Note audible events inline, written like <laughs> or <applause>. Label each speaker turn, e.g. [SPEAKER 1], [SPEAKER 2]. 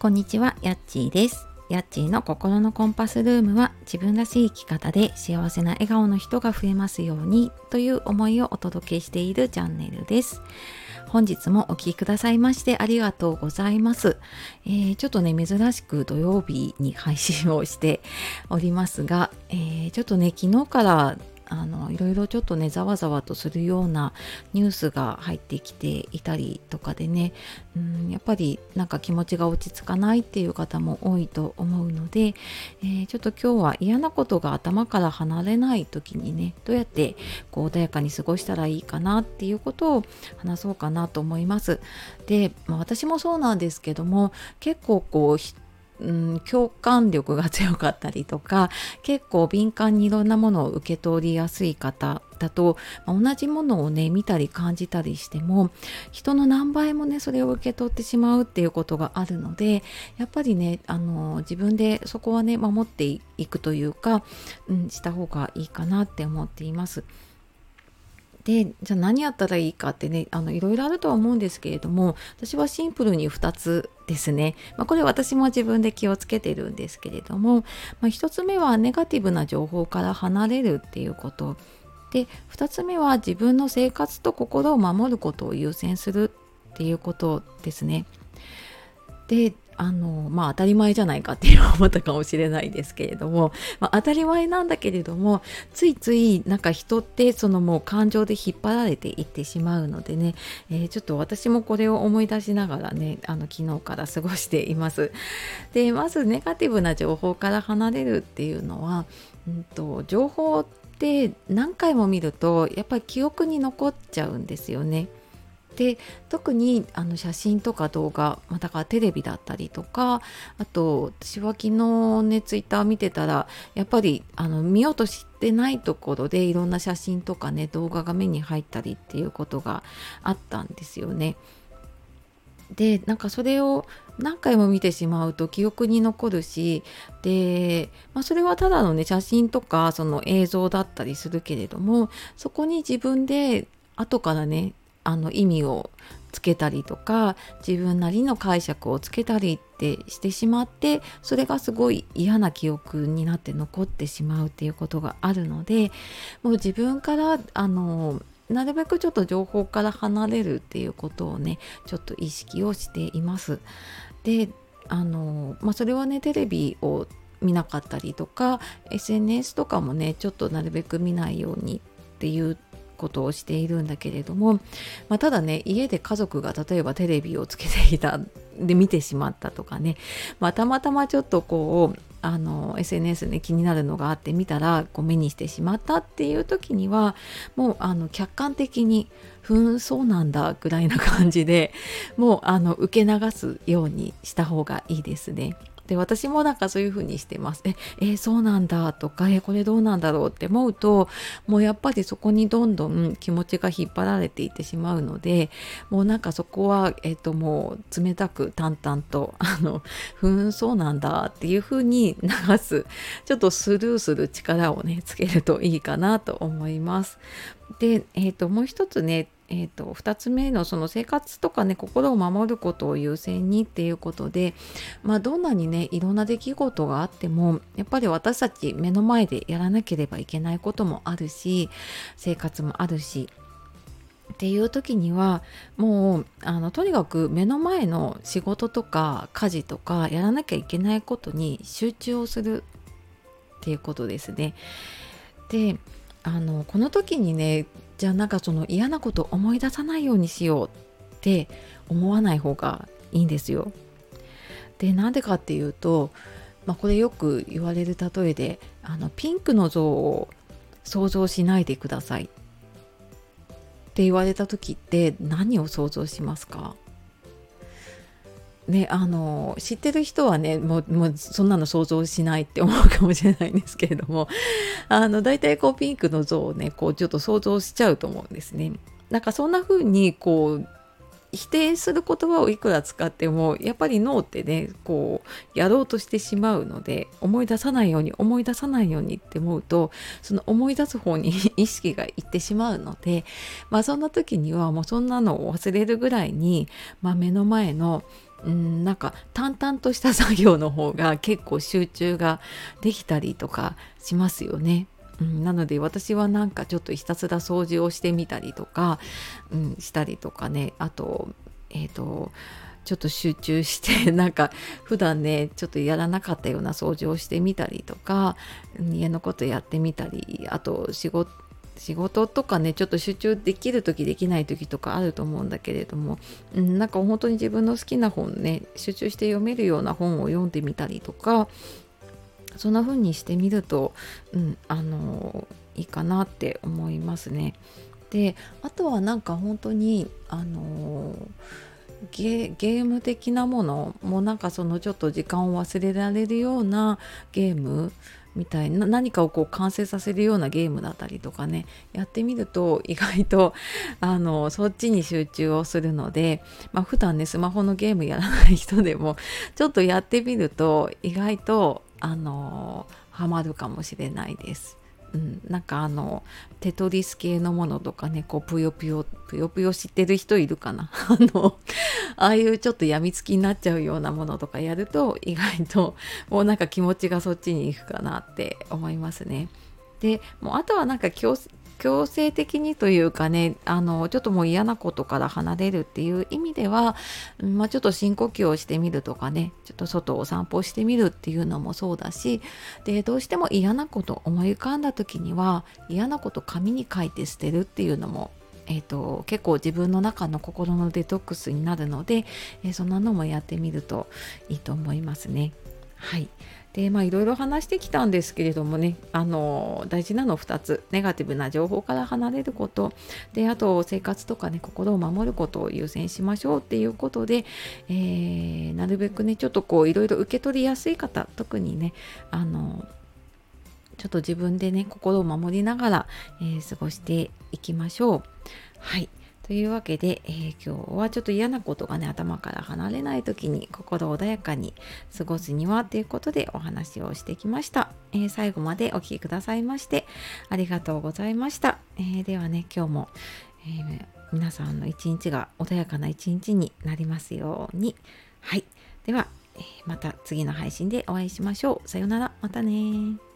[SPEAKER 1] こんにちは、やっちーです。やっちーの心のコンパスルームは自分らしい生き方で幸せな笑顔の人が増えますようにという思いをお届けしているチャンネルです。本日もお聴きくださいましてありがとうございます、えー、ちょっとね珍しく土曜日に配信をしておりますが、えー、ちょっとね昨日からあのいろいろちょっとねざわざわとするようなニュースが入ってきていたりとかでねうんやっぱりなんか気持ちが落ち着かないっていう方も多いと思うので、えー、ちょっと今日は嫌なことが頭から離れない時にねどうやってこう穏やかに過ごしたらいいかなっていうことを話そうかなと思います。で、まあ、私もそうなんですけども結構こううん、共感力が強かったりとか <laughs> 結構敏感にいろんなものを受け取りやすい方だと、ま、同じものをね見たり感じたりしても人の何倍もねそれを受け取ってしまうっていうことがあるのでやっぱりねあの自分でそこはね守っていくというか、うん、した方がいいかなって思っています。でじゃあ何やったらいいかってねあのいろいろあるとは思うんですけれども私はシンプルに2つですね、まあ、これ私も自分で気をつけてるんですけれども、まあ、1つ目はネガティブな情報から離れるっていうことで2つ目は自分の生活と心を守ることを優先するっていうことですね。であのまあ当たり前じゃないかっていうのは思ったかもしれないですけれども、まあ、当たり前なんだけれどもついついなんか人ってそのもう感情で引っ張られていってしまうのでね、えー、ちょっと私もこれを思い出しながらねあの昨日から過ごしています。でまずネガティブな情報から離れるっていうのは、うんと、情報って何回も見るとやっぱり記憶に残っちゃうんですよね。で特にあの写真とか動画、ま、だからテレビだったりとかあと私は昨日ねツイッター見てたらやっぱりあの見ようとしてないところでいろんな写真とかね動画が目に入ったりっていうことがあったんですよね。でなんかそれを何回も見てしまうと記憶に残るしで、まあ、それはただのね写真とかその映像だったりするけれどもそこに自分で後からねあの意味をつけたりとか自分なりの解釈をつけたりってしてしまってそれがすごい嫌な記憶になって残ってしまうっていうことがあるのでもう自分からあのなるべくちょっと情報から離れるっていうことをねちょっと意識をしています。であの、まあ、それはねテレビを見なかったりとか SNS とかもねちょっとなるべく見ないようにっていうことをしているんだけれども、まあ、ただね家で家族が例えばテレビをつけていたで見てしまったとかね、まあ、たまたまちょっとこうあの SNS で気になるのがあって見たらこう目にしてしまったっていう時にはもうあの客観的に「ふんそうなんだ」ぐらいな感じでもうあの受け流すようにした方がいいですね。で私もなんかそういう風にしてます。ええー、そうなんだとかえこれどうなんだろうって思うともうやっぱりそこにどんどん気持ちが引っ張られていってしまうのでもうなんかそこは、えーと、もう冷たく淡々と <laughs> あのふんそうなんだっていう風に流すちょっとスルーする力をねつけるといいかなと思います。で、えーともう一つねえーと、2つ目のその生活とかね心を守ることを優先にっていうことで、まあ、どんなにねいろんな出来事があってもやっぱり私たち目の前でやらなければいけないこともあるし生活もあるしっていう時にはもうあのとにかく目の前の仕事とか家事とかやらなきゃいけないことに集中をするっていうことですね。であのこの時にねじゃあなんかその嫌なこと思い出さないようにしようって思わない方がいいんですよ。でなんでかっていうと、まあ、これよく言われる例えであのピンクの像を想像しないでくださいって言われた時って何を想像しますか？ね、あの知ってる人はねもうもうそんなの想像しないって思うかもしれないんですけれども <laughs> あの大体こうピンクの像をねこうちょっと想像しちゃうと思うんですね。なんかそんな風にこう否定する言葉をいくら使ってもやっぱり脳ってねこうやろうとしてしまうので思い出さないように思い出さないようにって思うとその思い出す方に <laughs> 意識がいってしまうのでまあそんな時にはもうそんなのを忘れるぐらいに、まあ、目の前のうんなんか淡々とした作業の方が結構集中ができたりとかしますよね。うん、なので私はなんかちょっとひたすら掃除をしてみたりとか、うん、したりとかねあとえっ、ー、とちょっと集中して <laughs> なんか普段ねちょっとやらなかったような掃除をしてみたりとか家のことやってみたりあと仕事仕事とかねちょっと集中できる時できない時とかあると思うんだけれども、うん、なんか本当に自分の好きな本ね集中して読めるような本を読んでみたりとかそんな風にしてみると、うん、あのいいかなって思いますね。であとはなんか本当にあのゲーム的なものもなんかそのちょっと時間を忘れられるようなゲームみたいな何かをこう完成させるようなゲームだったりとかねやってみると意外と <laughs> あのそっちに集中をするので、まあ、普段ねスマホのゲームやらない人でもちょっとやってみると意外とあのハマるかもしれないです。うん、なんかあのテトリス系のものとかねこうぷよぷよぷよぷよ知ってる人いるかな？<laughs> あのああいうちょっとやみつきになっちゃうようなものとかやると意外ともうなんか気持ちがそっちに行くかなって思いますね。でもうあとはなんか強制的にというかねあのちょっともう嫌なことから離れるっていう意味では、まあ、ちょっと深呼吸をしてみるとかねちょっと外を散歩してみるっていうのもそうだしでどうしても嫌なこと思い浮かんだ時には嫌なこと紙に書いて捨てるっていうのもえーと、結構自分の中の心のデトックスになるので、えー、そんなのもやってみるといいと思いますね。はい。でまあいろいろ話してきたんですけれどもねあの大事なの2つネガティブな情報から離れること。であと生活とかね心を守ることを優先しましょうっていうことで、えー、なるべくねちょっとこういろいろ受け取りやすい方特にねあのちょっと自分でね心を守りながら、えー、過ごしていきましょう。はい。というわけで、えー、今日はちょっと嫌なことがね頭から離れない時に心穏やかに過ごすにはということでお話をしてきました、えー、最後までお聴きくださいましてありがとうございました、えー、ではね今日も、え皆さんの一日が穏やかな一日になりますように。はい。では、えまた次の配信でお会いしましょう。さようなら。またね